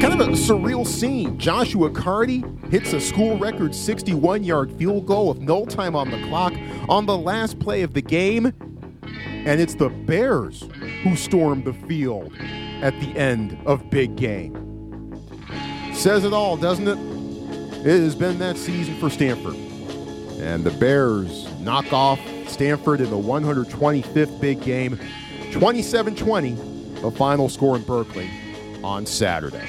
Kind of a surreal scene. Joshua Karty hits a school record 61 yard field goal with no time on the clock on the last play of the game. And it's the Bears who storm the field at the end of Big Game. Says it all, doesn't it? It has been that season for Stanford. And the Bears knock off Stanford in the 125th big game, 27 20, the final score in Berkeley on Saturday.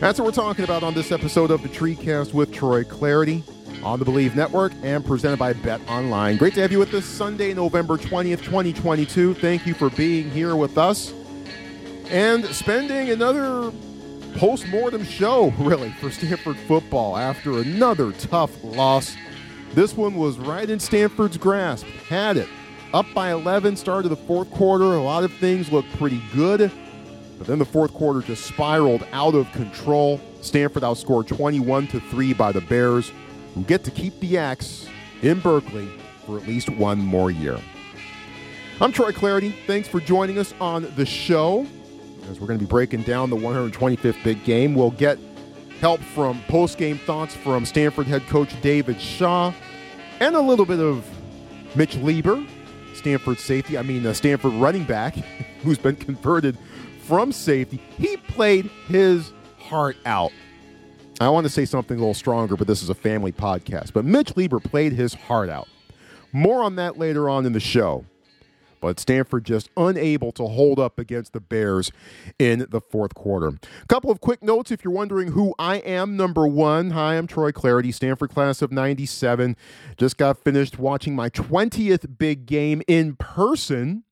That's what we're talking about on this episode of the TreeCast with Troy Clardy on the Bleav Network and presented by Bet Online. Great to have you with us Sunday, November 20th, 2022. Thank you for being here with us and spending another post-mortem show, really, for Stanford football after another tough loss. This one was right in Stanford's grasp. Had it. Up by 11, started the fourth quarter. A lot of things looked pretty good. But then the fourth quarter just spiraled out of control. Stanford outscored 21 to 3 by the Bears, who get to keep the axe in Berkeley for at least one more year. I'm Troy Clardy. Thanks for joining us on the show. As we're going to be breaking down the 125th big game, we'll get help from post game thoughts from Stanford head coach David Shaw and a little bit of Mitch Leigber, Stanford safety, I mean, uh, Stanford running back, who's been converted from safety. He played his heart out. I want to say something a little stronger, but this is a family podcast. But Mitch Leigber played his heart out. More on that later on in the show but Stanford just unable to hold up against the Bears in the fourth quarter. A couple of quick notes if you're wondering who I am. Number one, hi, I'm Troy Clardy, Stanford class of 97. Just got finished watching my 20th big game in person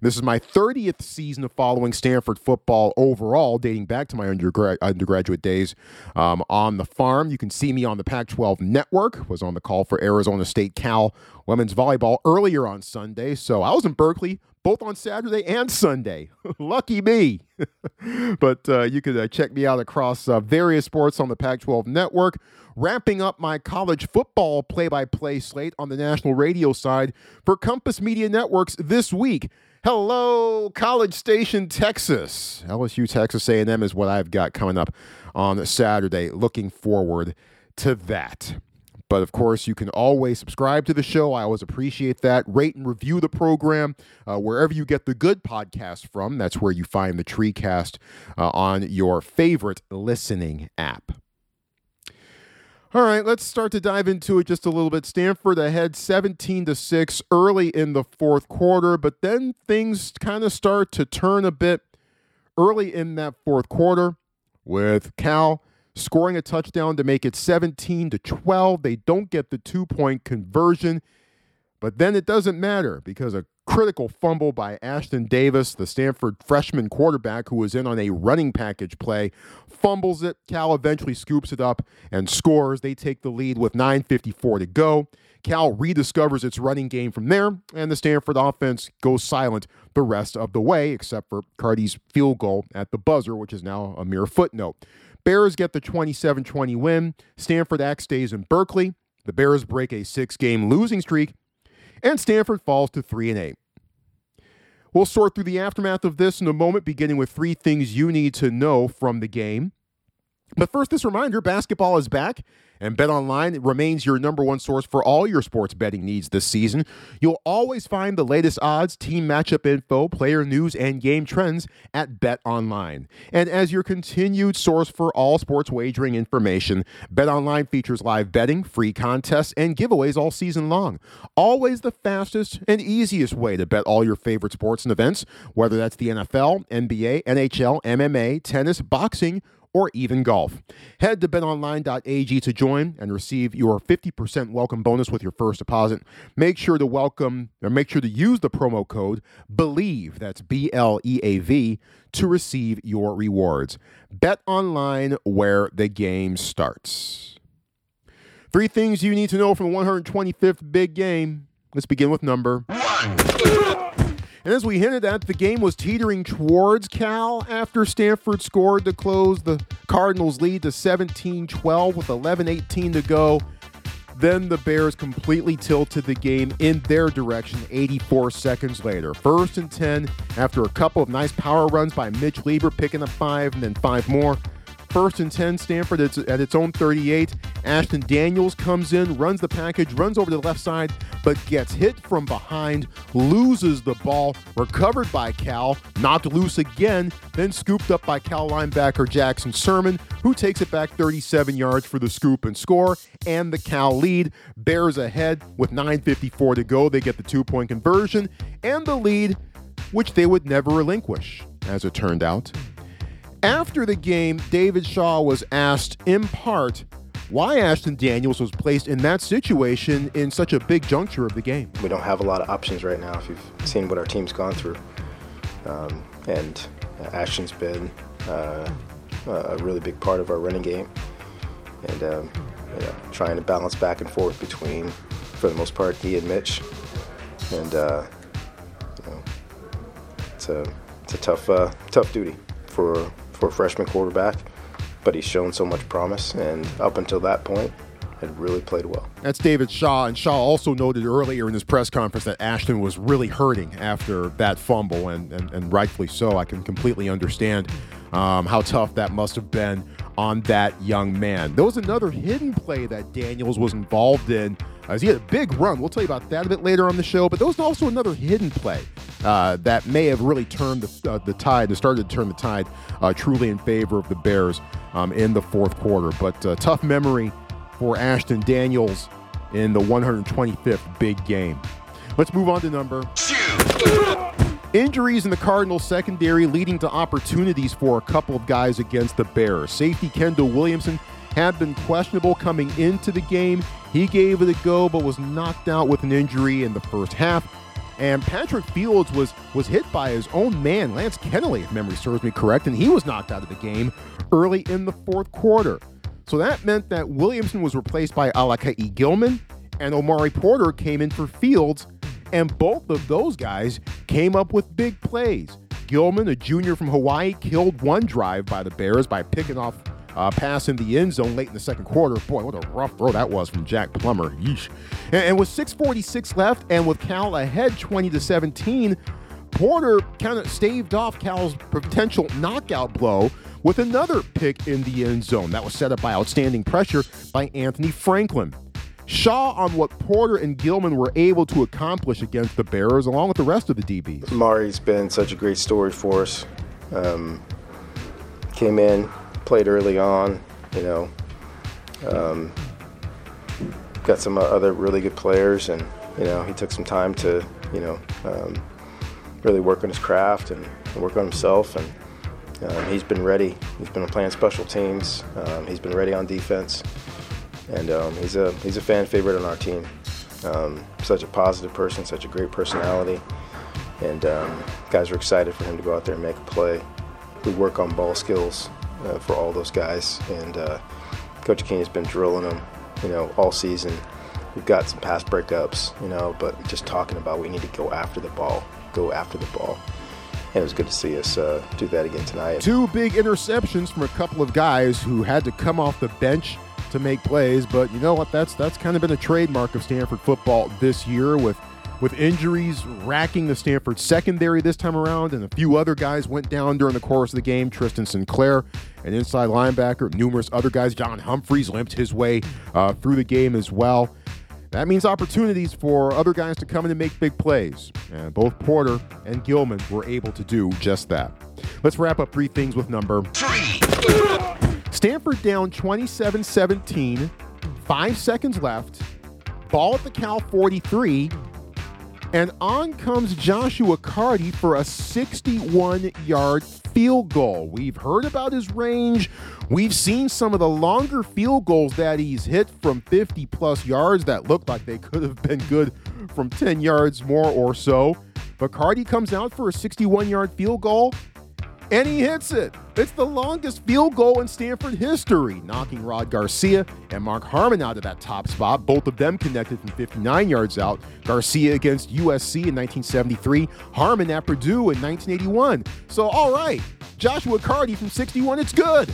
this is my 30th season of following Stanford football overall, dating back to my undergraduate days um, on the farm. You can see me on the Pac 12 network, was on the call for Arizona State Cal women's volleyball earlier on Sunday. So I was in Berkeley both on Saturday and Sunday. Lucky me. but uh, you could uh, check me out across uh, various sports on the Pac 12 network. Wrapping up my college football play by play slate on the national radio side for Compass Media Networks this week. Hello, College Station, Texas. LSU Texas A&M is what I've got coming up on Saturday. Looking forward to that. But of course, you can always subscribe to the show. I always appreciate that. Rate and review the program uh, wherever you get the good podcast from. That's where you find the TreeCast uh, on your favorite listening app. All right, let's start to dive into it just a little bit. Stanford ahead 17 to 6 early in the fourth quarter, but then things kind of start to turn a bit early in that fourth quarter with Cal scoring a touchdown to make it 17 to 12. They don't get the two-point conversion. But then it doesn't matter because a critical fumble by Ashton Davis, the Stanford freshman quarterback who was in on a running package play, fumbles it. Cal eventually scoops it up and scores. They take the lead with 9.54 to go. Cal rediscovers its running game from there, and the Stanford offense goes silent the rest of the way, except for Karty's field goal at the buzzer, which is now a mere footnote. Bears get the 27 20 win. Stanford Axe stays in Berkeley. The Bears break a six game losing streak and Stanford falls to 3 and 8. We'll sort through the aftermath of this in a moment, beginning with three things you need to know from the game. But first, this reminder basketball is back, and BetOnline remains your number one source for all your sports betting needs this season. You'll always find the latest odds, team matchup info, player news, and game trends at BetOnline. And as your continued source for all sports wagering information, BetOnline features live betting, free contests, and giveaways all season long. Always the fastest and easiest way to bet all your favorite sports and events, whether that's the NFL, NBA, NHL, MMA, tennis, boxing, or even golf. Head to betonline.ag to join and receive your 50% welcome bonus with your first deposit. Make sure to welcome or make sure to use the promo code BLEAV, that's B L E A V, to receive your rewards. Bet online where the game starts. Three things you need to know from the 125th big game. Let's begin with number one. And as we hinted at, the game was teetering towards Cal after Stanford scored to close the Cardinals' lead to 17 12 with 11 18 to go. Then the Bears completely tilted the game in their direction 84 seconds later. First and 10 after a couple of nice power runs by Mitch Leigber, picking up five and then five more. First and 10, Stanford at its own 38. Ashton Daniels comes in, runs the package, runs over to the left side, but gets hit from behind, loses the ball, recovered by Cal, knocked loose again, then scooped up by Cal linebacker Jackson Sirmon, who takes it back 37 yards for the scoop and score, and the Cal lead. Bears ahead with 9.54 to go. They get the two point conversion and the lead, which they would never relinquish, as it turned out. After the game, David Shaw was asked in part why Ashton Daniels was placed in that situation in such a big juncture of the game. We don't have a lot of options right now if you've seen what our team's gone through. Um, and Ashton's been uh, a really big part of our running game. And um, you know, trying to balance back and forth between, for the most part, he and Mitch. And uh, you know, it's a, it's a tough, uh, tough duty for for a freshman quarterback, but he's shown so much promise, and up until that point, had really played well. That's David Shaw, and Shaw also noted earlier in his press conference that Ashton was really hurting after that fumble, and, and, and rightfully so. I can completely understand um, how tough that must have been on that young man. There was another hidden play that Daniels was involved in as he had a big run. We'll tell you about that a bit later on the show, but there was also another hidden play uh, that may have really turned the, uh, the tide, and started to turn the tide uh, truly in favor of the Bears um, in the fourth quarter. But uh, tough memory for Ashton Daniels in the 125th big game. Let's move on to number. Injuries in the Cardinals secondary leading to opportunities for a couple of guys against the Bears. Safety Kendall Williamson had been questionable coming into the game. He gave it a go, but was knocked out with an injury in the first half. And Patrick Fields was was hit by his own man, Lance Keneley, if memory serves me correct, and he was knocked out of the game early in the fourth quarter. So that meant that Williamson was replaced by Alakai Gilman, and Omari Porter came in for Fields, and both of those guys came up with big plays. Gilman, a junior from Hawaii, killed one drive by the Bears by picking off uh, pass in the end zone late in the second quarter. Boy, what a rough throw that was from Jack Plummer. Yeesh. And, and with 6:46 left, and with Cal ahead 20 to 17, Porter kind of staved off Cal's potential knockout blow with another pick in the end zone that was set up by outstanding pressure by Anthony Franklin. Shaw on what Porter and Gilman were able to accomplish against the Bears, along with the rest of the DBs. Mari's been such a great story for us. Um, came in, played early on, you know. Um, got some other really good players, and you know he took some time to you know um, really work on his craft and, work on himself, and um, he's been ready. He's been playing special teams. Um, he's been ready on defense, and um, he's a he's a fan favorite on our team. Um, such a positive person, such a great personality, and guys are excited for him to go out there and make a play. We work on ball skills uh, for all those guys. And uh, Coach King has been drilling them, you know, all season. We've got some pass breakups, you know, but just talking about we need to go after the ball, go after the ball. And it was good to see us uh, do that again tonight. Two big interceptions from a couple of guys who had to come off the bench to make plays, but you know what? That's that's kind of been a trademark of Stanford football this year with with injuries racking the Stanford secondary this time around, and a few other guys went down during the course of the game. Tristan Sinclair, an inside linebacker, numerous other guys. John Humphreys limped his way uh, through the game as well. That means opportunities for other guys to come in and make big plays. And both Porter and Gilman were able to do just that. Let's wrap up three things with number three. Stanford down 27 17, five seconds left, ball at the Cal 43 and on comes Joshua Karty for a 61 yard field goal. We've heard about his range. We've seen some of the longer field goals that he's hit from 50 plus yards that looked like they could have been good from 10 yards more or so. But Karty comes out for a 61 yard field goal and he hits it. It's the longest field goal in Stanford history, knocking Rod Garcia and Mark Harmon out of that top spot. Both of them connected from 59 yards out. Garcia against USC in 1973, Harmon at Purdue in 1981. So, all right, Joshua Karty from 61, it's good.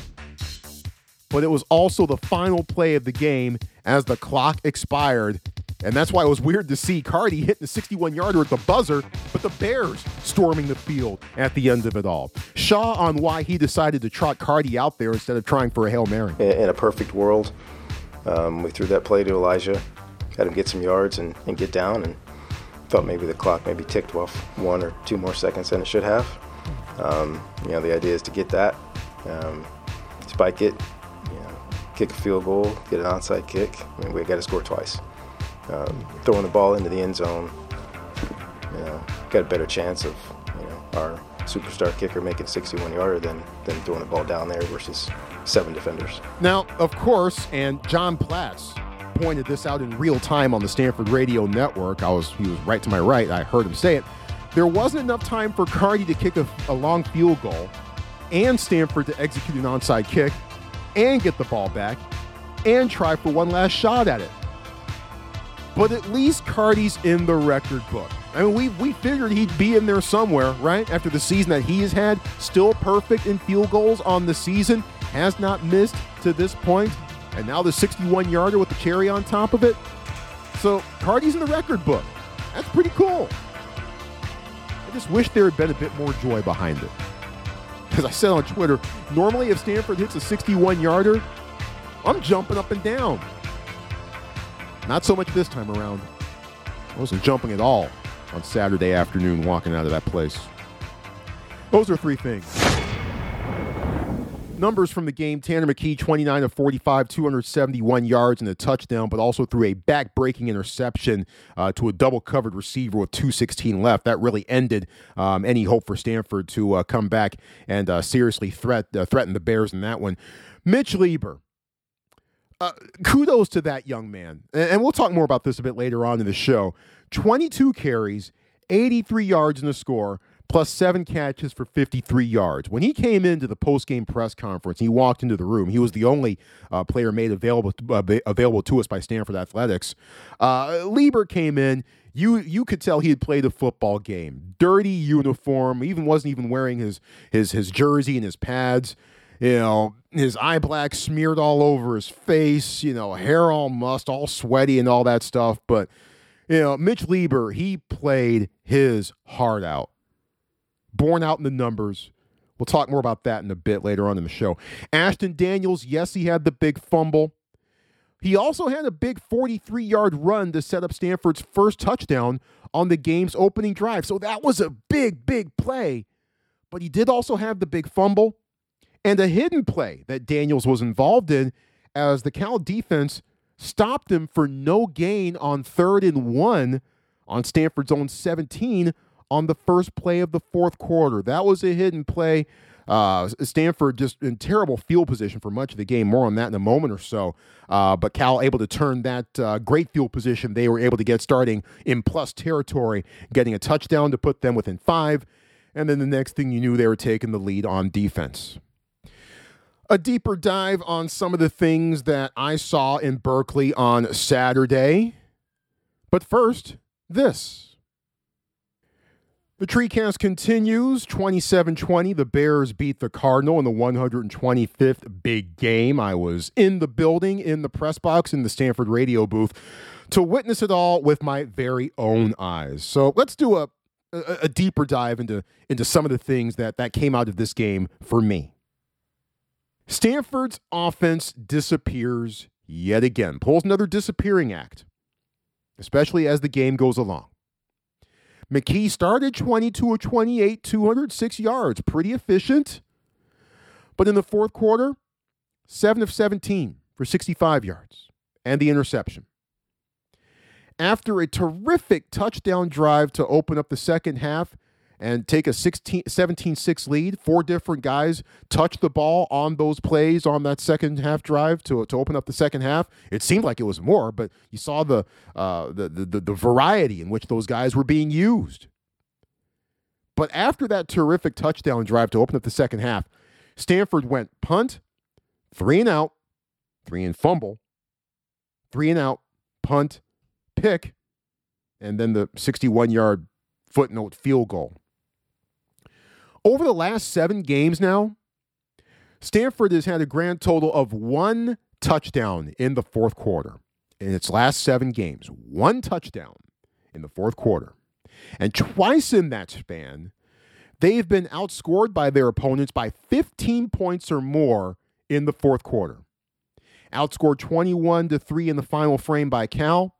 but it was also the final play of the game as the clock expired. And that's why it was weird to see Karty hitting the 61 yarder at the buzzer, but the Bears storming the field at the end of it all. Shaw on why he decided to trot Karty out there instead of trying for a Hail Mary. In a perfect world, um, we threw that play to Elijah, had him get some yards and, and get down, and thought maybe the clock maybe ticked off one or two more seconds than it should have. Um, you know, the idea is to get that, um, spike it, you know, kick a field goal, get an onside kick. I mean, we got to score twice. Um, throwing the ball into the end zone, you know, got a better chance of, you know, our superstar kicker making 61 yarder than than throwing the ball down there versus seven defenders. Now, of course, and John Platz pointed this out in real time on the Stanford Radio Network. I was he was right to my right. I heard him say it. There wasn't enough time for Karty to kick a, a long field goal and Stanford to execute an onside kick and get the ball back and try for one last shot at it. But at least Karty's in the record book. I mean, we, we figured he'd be in there somewhere, right? After the season that he has had, still perfect in field goals on the season, has not missed to this point, and now the 61 yarder with the cherry on top of it. So Karty's in the record book. That's pretty cool. I just wish there had been a bit more joy behind it. As I said on Twitter, normally if Stanford hits a 61 yarder, I'm jumping up and down. Not so much this time around. I wasn't jumping at all on Saturday afternoon walking out of that place. Those are three things numbers from the game Tanner McKee, 29 of 45, 271 yards and a touchdown, but also threw a back breaking interception uh, to a double covered receiver with 2.16 left. That really ended um, any hope for Stanford to uh, come back and uh, seriously threat, uh, threaten the Bears in that one. Mitch Leigber. Uh, kudos to that young man. And, we'll talk more about this a bit later on in the show. 22 carries, 83 yards in the score plus seven catches for 53 yards. When he came into the post-game press conference, he walked into the room. He was the only uh, player made available uh, available to us by Stanford Athletics. Uh, Leigber came in. You you could tell he had played a football game. Dirty uniform. He even wasn't even wearing his his his jersey and his pads. You know, his eye black smeared all over his face. You know, hair all mussed, all sweaty, and all that stuff. But you know, Mitch Leigber, he played his heart out borne out in the numbers. We'll talk more about that in a bit later on in the show. Ashton Daniels, yes, he had the big fumble. He also had a big 43 yard run to set up Stanford's first touchdown on the game's opening drive. So that was a big, big play. But he did also have the big fumble and a hidden play that Daniels was involved in as the Cal defense stopped him for no gain on third and one on Stanford's own 17 on the first play of the fourth quarter. That was a hidden play. Uh, Stanford just in terrible field position for much of the game. More on that in a moment or so. Uh, but Cal able to turn that uh, great field position they were able to get starting in plus territory, getting a touchdown to put them within five. And then the next thing you knew, they were taking the lead on defense. A deeper dive on some of the things that I saw in Berkeley on Saturday. But first, this. The TreeCast continues 27 20. The Bears beat the Cardinal in the 125th big game. I was in the building, in the press box, in the Stanford radio booth to witness it all with my very own eyes. So let's do a, a, a deeper dive into, into some of the things that, that came out of this game for me. Stanford's offense disappears yet again, pulls another disappearing act, especially as the game goes along. McKee started 22 of 28, 206 yards. Pretty efficient. But in the fourth quarter, 7 of 17 for 65 yards and the interception. After a terrific touchdown drive to open up the second half, and take a 16, 17-6 lead. Four different guys touch the ball on those plays on that second half drive to, to open up the second half. It seemed like it was more, but you saw the, uh, the, the, the variety in which those guys were being used. But after that terrific touchdown drive to open up the second half, Stanford went punt, three and out, three and fumble, three and out, punt, pick, and then the 61 yard footnote field goal. Over the last seven games now, Stanford has had a grand total of one touchdown in the fourth quarter in its last seven games. One touchdown in the fourth quarter. And twice in that span, they've been outscored by their opponents by 15 points or more in the fourth quarter. Outscored 21 to 3 in the final frame by Cal,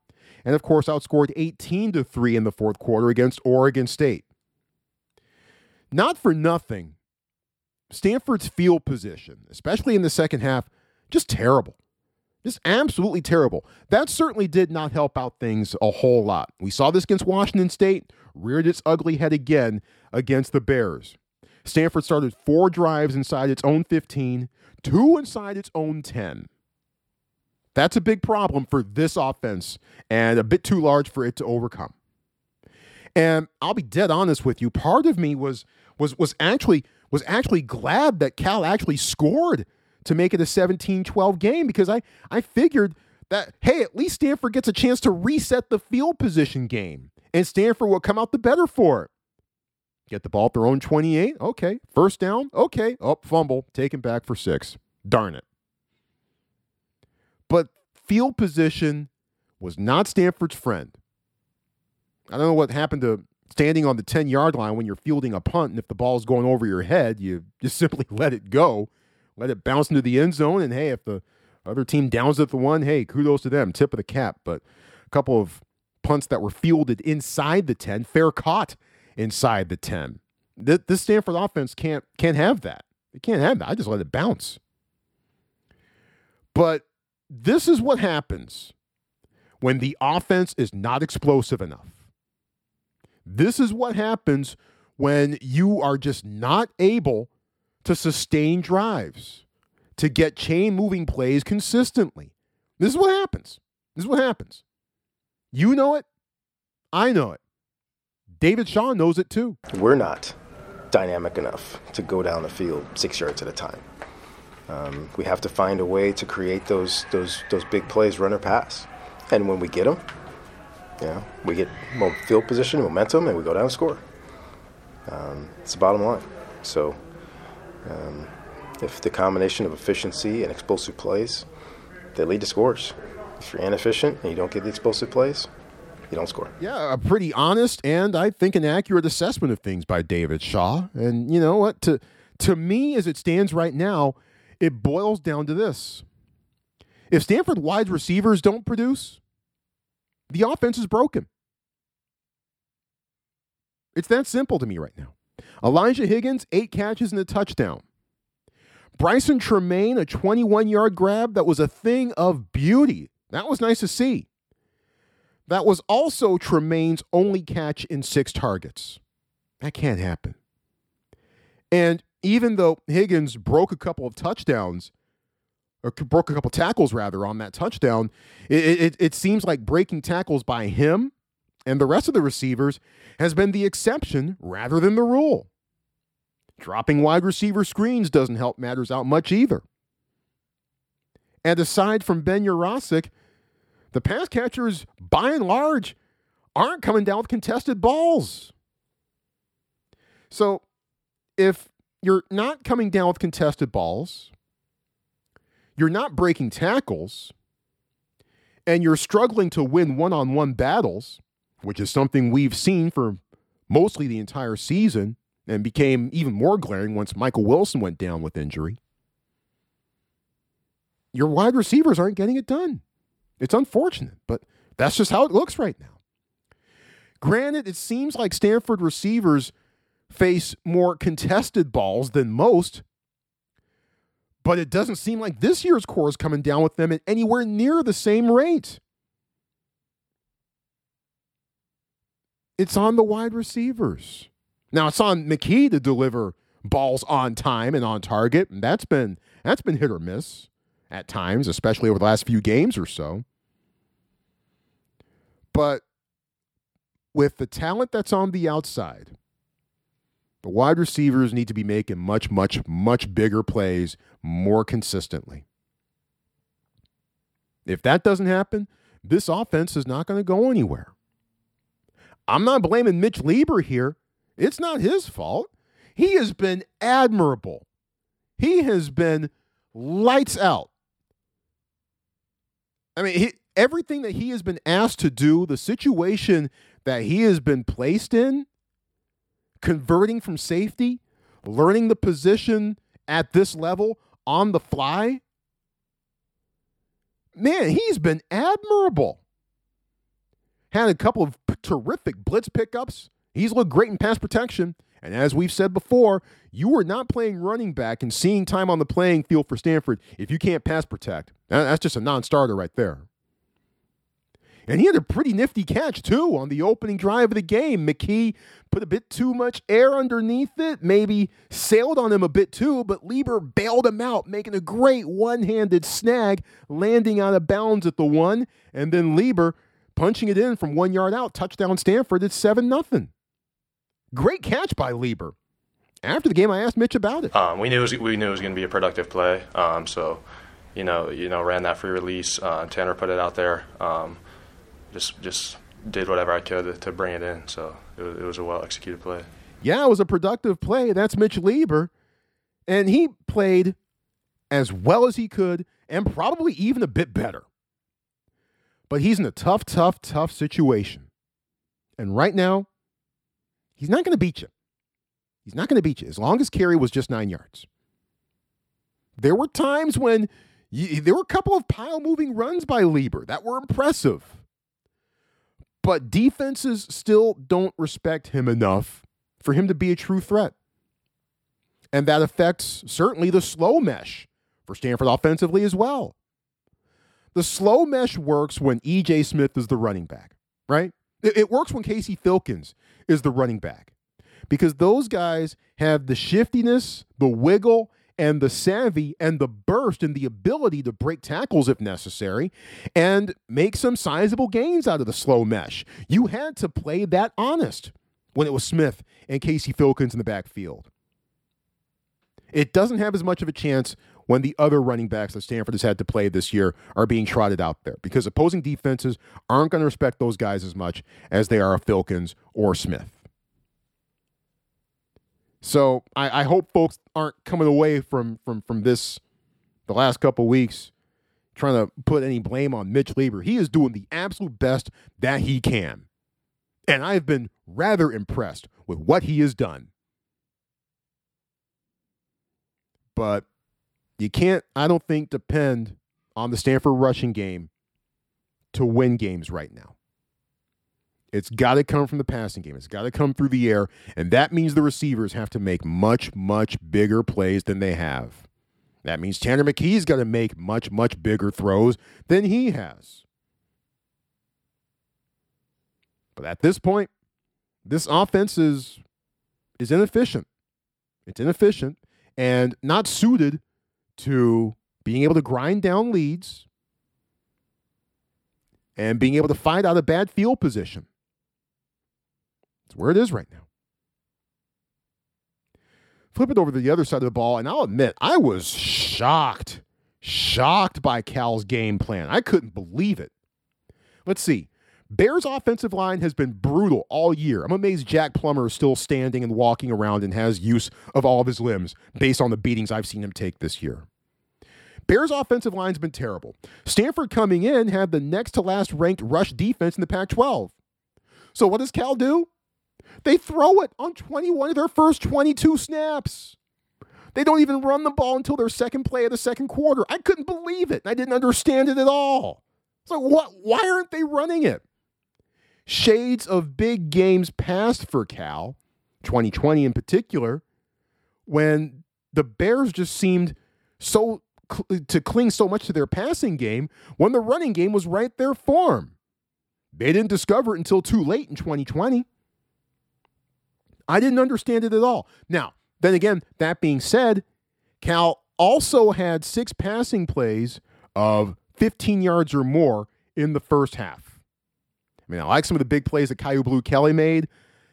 and of course outscored 18 to 3 in the fourth quarter against Oregon State. Not for nothing, Stanford's field position, especially in the second half, just terrible. Just absolutely terrible. That certainly did not help out things a whole lot. We saw this against Washington State, reared its ugly head again against the Bears. Stanford started four drives inside its own 15, two inside its own 10. That's a big problem for this offense and a bit too large for it to overcome. And I'll be dead honest with you, part of me was was was actually was actually glad that Cal actually scored to make it a 17-12 game because I I figured that hey, at least Stanford gets a chance to reset the field position game and Stanford will come out the better for it. Get the ball at their own 28. Okay. First down. Okay. Up, oh, fumble. Taken back for six. Darn it. But field position was not Stanford's friend. I don't know what happened to standing on the 10 yard line when you're fielding a punt, and if the ball's going over your head, you just simply let it go, let it bounce into the end zone, and hey, if the other team downs at the one, hey, kudos to them, tip of the cap. But a couple of punts that were fielded inside the 10, fair caught inside the 10. This Stanford offense can't can't have that. It can't have that. I just let it bounce. But this is what happens when the offense is not explosive enough. This is what happens when you are just not able to sustain drives, to get chain moving plays consistently. This is what happens. This is what happens. You know it. I know it. David Shaw knows it too. We're not dynamic enough to go down the field six yards at a time. Um, we have to find a way to create those those those big plays, run or pass. And when we get them, know, we get field position, momentum, and we go down and score. Um, it's the bottom line. So, um, if the combination of efficiency and explosive plays, they lead to scores. If you're inefficient and you don't get the explosive plays, you don't score. Yeah, a pretty honest and I think an accurate assessment of things by David Shaw. And you know what? To to me, as it stands right now, it boils down to this. If Stanford wide receivers don't produce, the offense is broken. It's that simple to me right now. Elijah Higgins, eight catches and a touchdown. Brycen Tremayne, a 21 yard grab that was a thing of beauty. That was nice to see. That was also Tremayne's only catch in six targets. That can't happen. And even though Higgins broke a couple of touchdowns, or broke a couple tackles rather on that touchdown, it, it, it seems like breaking tackles by him and the rest of the receivers has been the exception rather than the rule. Dropping wide receiver screens doesn't help matters out much either. And aside from Ben Yurosek, the pass catchers, by and large, aren't coming down with contested balls. So if you're not coming down with contested balls, you're not breaking tackles, and you're struggling to win one on one battles, which is something we've seen for mostly the entire season and became even more glaring once Michael Wilson went down with injury. Your wide receivers aren't getting it done. It's unfortunate, but that's just how it looks right now. Granted, it seems like Stanford receivers face more contested balls than most, but it doesn't seem like this year's core is coming down with them at anywhere near the same rate. It's on the wide receivers. Now it's on McKee to deliver balls on time and on target, and that's been that's been hit or miss at times, especially over the last few games or so. But with the talent that's on the outside, the wide receivers need to be making much, much, much bigger plays more consistently. If that doesn't happen, this offense is not going to go anywhere. I'm not blaming Mitch Leigber here. It's not his fault. He has been admirable he has been lights out. I mean, he, everything that he has been asked to do, the situation that he has been placed in, converting from safety, learning the position at this level on the fly, man, he's been admirable. Had a couple of terrific blitz pickups. He's looked great in pass protection. And as we've said before, you are not playing running back and seeing time on the playing field for Stanford if you can't pass protect. That's just a non starter right there. And he had a pretty nifty catch, too, on the opening drive of the game. McKee put a bit too much air underneath it, maybe sailed on him a bit too, but Leigber bailed him out, making a great one handed snag, landing out of bounds at the one. And then Leigber punching it in from one yard out, touchdown Stanford. It's 7 0. Great catch by Leigber. After the game, I asked Mitch about it. Um, we knew it was, we knew it was going to be a productive play, um, so you know you know ran that free release. Uh, Tanner put it out there. Um, just just did whatever I could to, bring it in. So it was, it was a well executed play. Yeah, it was a productive play. That's Mitch Leigber, and he played as well as he could, and probably even a bit better. But he's in a tough, tough, tough situation, and right now He's not going to beat you. He's not going to beat you as long as carry was just nine yards. There were times when you, there were a couple of pile moving runs by Leigber that were impressive. But defenses still don't respect him enough for him to be a true threat. And that affects certainly the slow mesh for Stanford offensively as well. The slow mesh works when EJ Smith is the running back, right? It, works when Casey Filkins is the running back because those guys have the shiftiness, the wiggle, and the savvy and the burst and the ability to break tackles if necessary and make some sizable gains out of the slow mesh. You had to play that honest when it was Smith and Casey Filkins in the backfield. It doesn't have as much of a chance when the other running backs that Stanford has had to play this year are being trotted out there because opposing defenses aren't going to respect those guys as much as they are Filkins or Smith. So I, I hope folks aren't coming away from from from this the last couple weeks trying to put any blame on Mitch Leigber. He is doing the absolute best that he can. And I've been rather impressed with what he has done. But you can't, I don't think, depend on the Stanford rushing game to win games right now. It's got to come from the passing game. It's got to come through the air. And that means the receivers have to make much, much bigger plays than they have. That means Tanner McKee's got to make much, much bigger throws than he has. But at this point, this offense is, is inefficient. It's inefficient and not suited to being able to grind down leads and being able to find out a bad field position. Where it is right now. Flip it over to the other side of the ball, and I'll admit, I was shocked, shocked by Cal's game plan. I couldn't believe it. Let's see. Bears' offensive line has been brutal all year. I'm amazed Jack Plummer is still standing and walking around and has use of all of his limbs based on the beatings I've seen him take this year. Bears' offensive line's been terrible. Stanford coming in had the next to last ranked rush defense in the Pac 12. So what does Cal do? They throw it on 21 of their first 22 snaps. They don't even run the ball until their second play of the second quarter. I couldn't believe it. I didn't understand it at all. It's like, what? Why aren't they running it? Shades of big games past for Cal, 2020 in particular, when the Bears just seemed so to cling so much to their passing game when the running game was right there for them. They didn't discover it until too late in 2020. I didn't understand it at all. Now, then again, that being said, Cal also had six passing plays of 15 yards or more in the first half. I mean, I like some of the big plays that Kyu Blue Kelly made.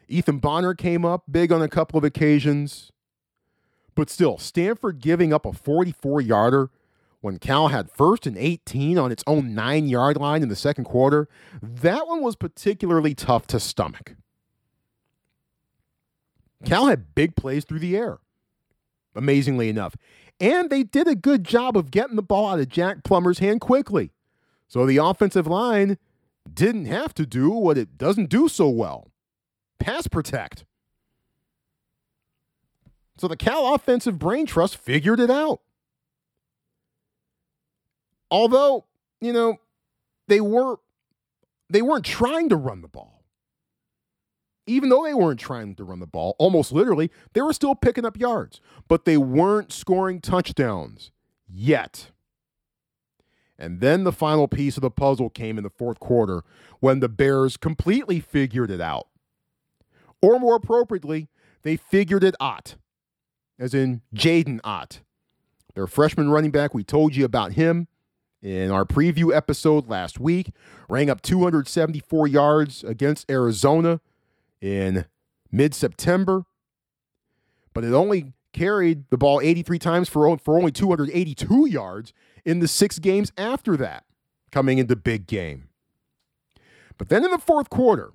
Ethan Bonner came up big on a couple of occasions. But still, Stanford giving up a 44 yarder when Cal had first and 18 on its own nine yard line in the second quarter, that one was particularly tough to stomach. Cal had big plays through the air. amazingly enough. And they did a good job of getting the ball out of Jack Plummer's hand quickly. So the offensive line didn't have to do what it doesn't do so well pass protect. So the Cal offensive brain trust figured it out. Although, you know, they were they weren't trying to run the ball. Even though they weren't trying to run the ball, almost literally, they were still picking up yards, but they weren't scoring touchdowns yet. And then the final piece of the puzzle came in the fourth quarter when the Bears completely figured it out. Or more appropriately, they figured it out, as in Jaydn Ott. Their freshman running back, we told you about him in our preview episode last week, rang up 274 yards against Arizona in mid September, but it only carried the ball 83 times for, for only 282 yards in the six games after that, coming into big game. But then in the fourth quarter,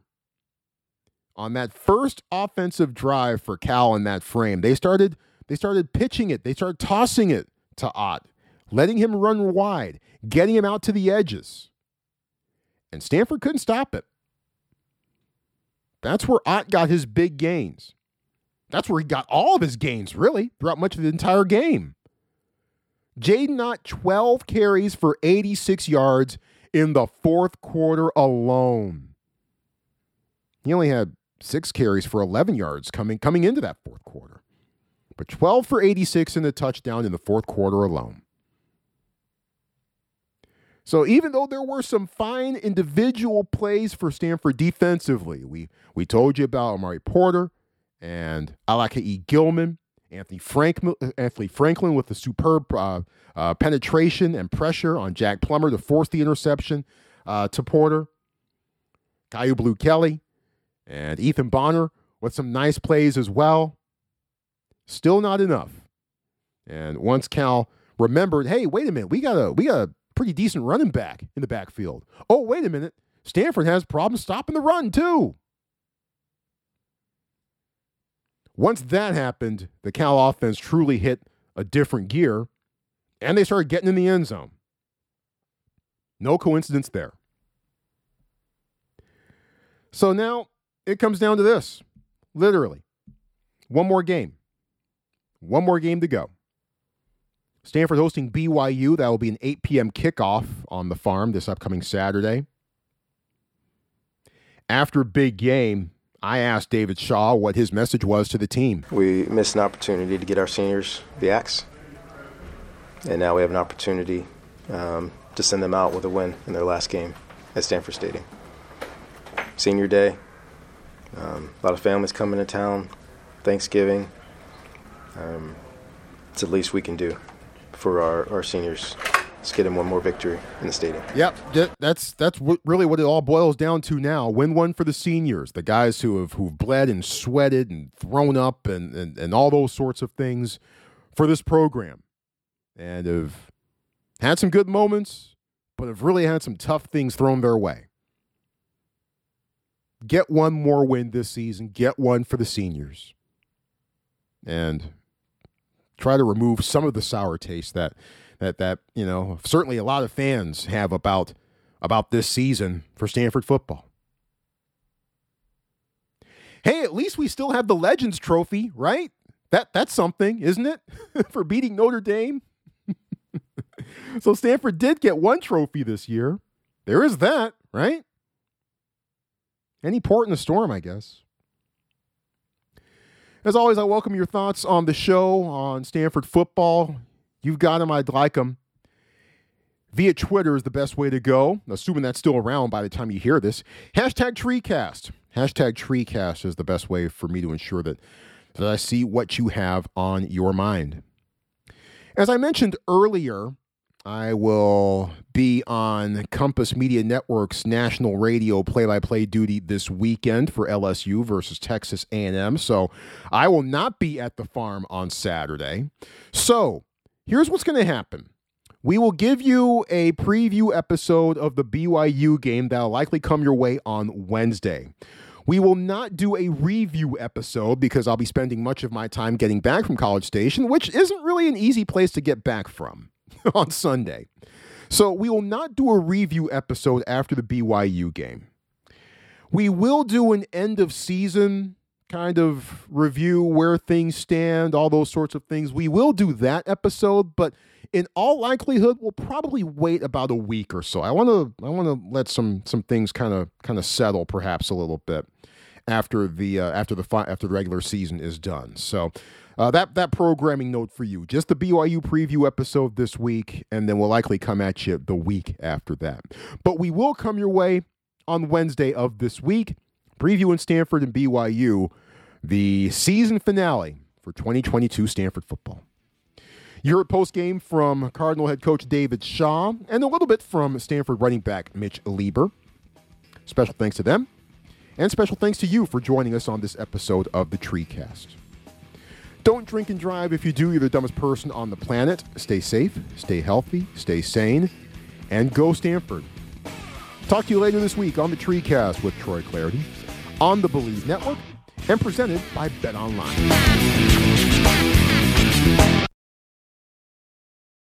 on that first offensive drive for Cal in that frame, they started they started pitching it, they started tossing it to Ott, letting him run wide, getting him out to the edges. And Stanford couldn't stop it. That's where Ott got his big gains. That's where he got all of his gains, really, throughout much of the entire game. Jaydn Ott 12 carries for 86 yards in the fourth quarter alone. He only had six carries for 11 yards coming coming into that fourth quarter, but 12 for 86 in the touchdown in the fourth quarter alone. So even though there were some fine individual plays for Stanford defensively, we we told you about Amari Porter and Alakai Gilman, Anthony Franklin, Anthony Franklin with the superb uh, uh, penetration and pressure on Jack Plummer to force the interception uh, to Porter. Kyu Blue Kelly and Ethan Bonner with some nice plays as well. Still not enough. And once Cal remembered, hey, wait a minute, we got a we got a pretty decent running back in the backfield. Oh, wait a minute. Stanford has problems stopping the run, too. Once that happened, the Cal offense truly hit a different gear and they started getting in the end zone. No coincidence there. So now it comes down to this literally, one more game. One more game to go. Stanford hosting BYU. That will be an 8 p.m. kickoff on the farm this upcoming Saturday. After a big game, I asked David Shaw what his message was to the team. We missed an opportunity to get our seniors the Axe, and now we have an opportunity um, to send them out with a win in their last game at Stanford Stadium. Senior day, um, a lot of families coming to town, Thanksgiving. Um, it's the least we can do for our, our seniors. Let's get them one more victory in the stadium. Yep, that's that's really what it all boils down to now. Win one for the seniors, the guys who have who've bled and sweated and thrown up and, and, and all those sorts of things for this program, and have had some good moments, but have really had some tough things thrown their way. Get one more win this season. Get one for the seniors, and try to remove some of the sour taste that that that you know certainly a lot of fans have about about this season for Stanford football. Hey, at least we still have the Legends Trophy, right? That that's something, isn't it? for beating Notre Dame. so Stanford did get one trophy this year. There is that, right? Any port in the storm, I guess. As always, I welcome your thoughts on the show on Stanford football. You've got them, I'd like them. Via Twitter is the best way to go, assuming that's still around by the time you hear this. Hashtag TreeCast. Hashtag TreeCast is the best way for me to ensure that, that I see what you have on your mind. As I mentioned earlier, I will be on Compass Media Network's national radio play-by-play duty this weekend for LSU versus Texas A&M. So I will not be at the farm on Saturday. So here's what's going to happen. We will give you a preview episode of the BYU game that'll likely come your way on Wednesday. We will not do a review episode because I'll be spending much of my time getting back from College Station, which isn't really an easy place to get back from on Sunday. So we will not do a review episode after the BYU game. We will do an end of season kind of review where things stand, all those sorts of things. We will do that episode, but in all likelihood, we'll probably wait about a week or so. I want to I want to let some some things kind of kind of settle, perhaps a little bit after the uh, after the fi- after the regular season is done. So. Uh, that that programming note for you, just the BYU preview episode this week, and then we'll likely come at you the week after that. But we will come your way on Wednesday of this week, previewing Stanford and BYU, the season finale for 2022 Stanford football. You heard post game from Cardinal head coach David Shaw and a little bit from Stanford running back Mitch Leigber. Special thanks to them, and special thanks to you for joining us on this episode of the TreeCast. Don't drink and drive. If you do, you're the dumbest person on the planet. Stay safe, stay healthy, stay sane, and go Stanford. Talk to you later this week on the TreeCast with Troy Clardy on the Bleav Network and presented by Bet Online.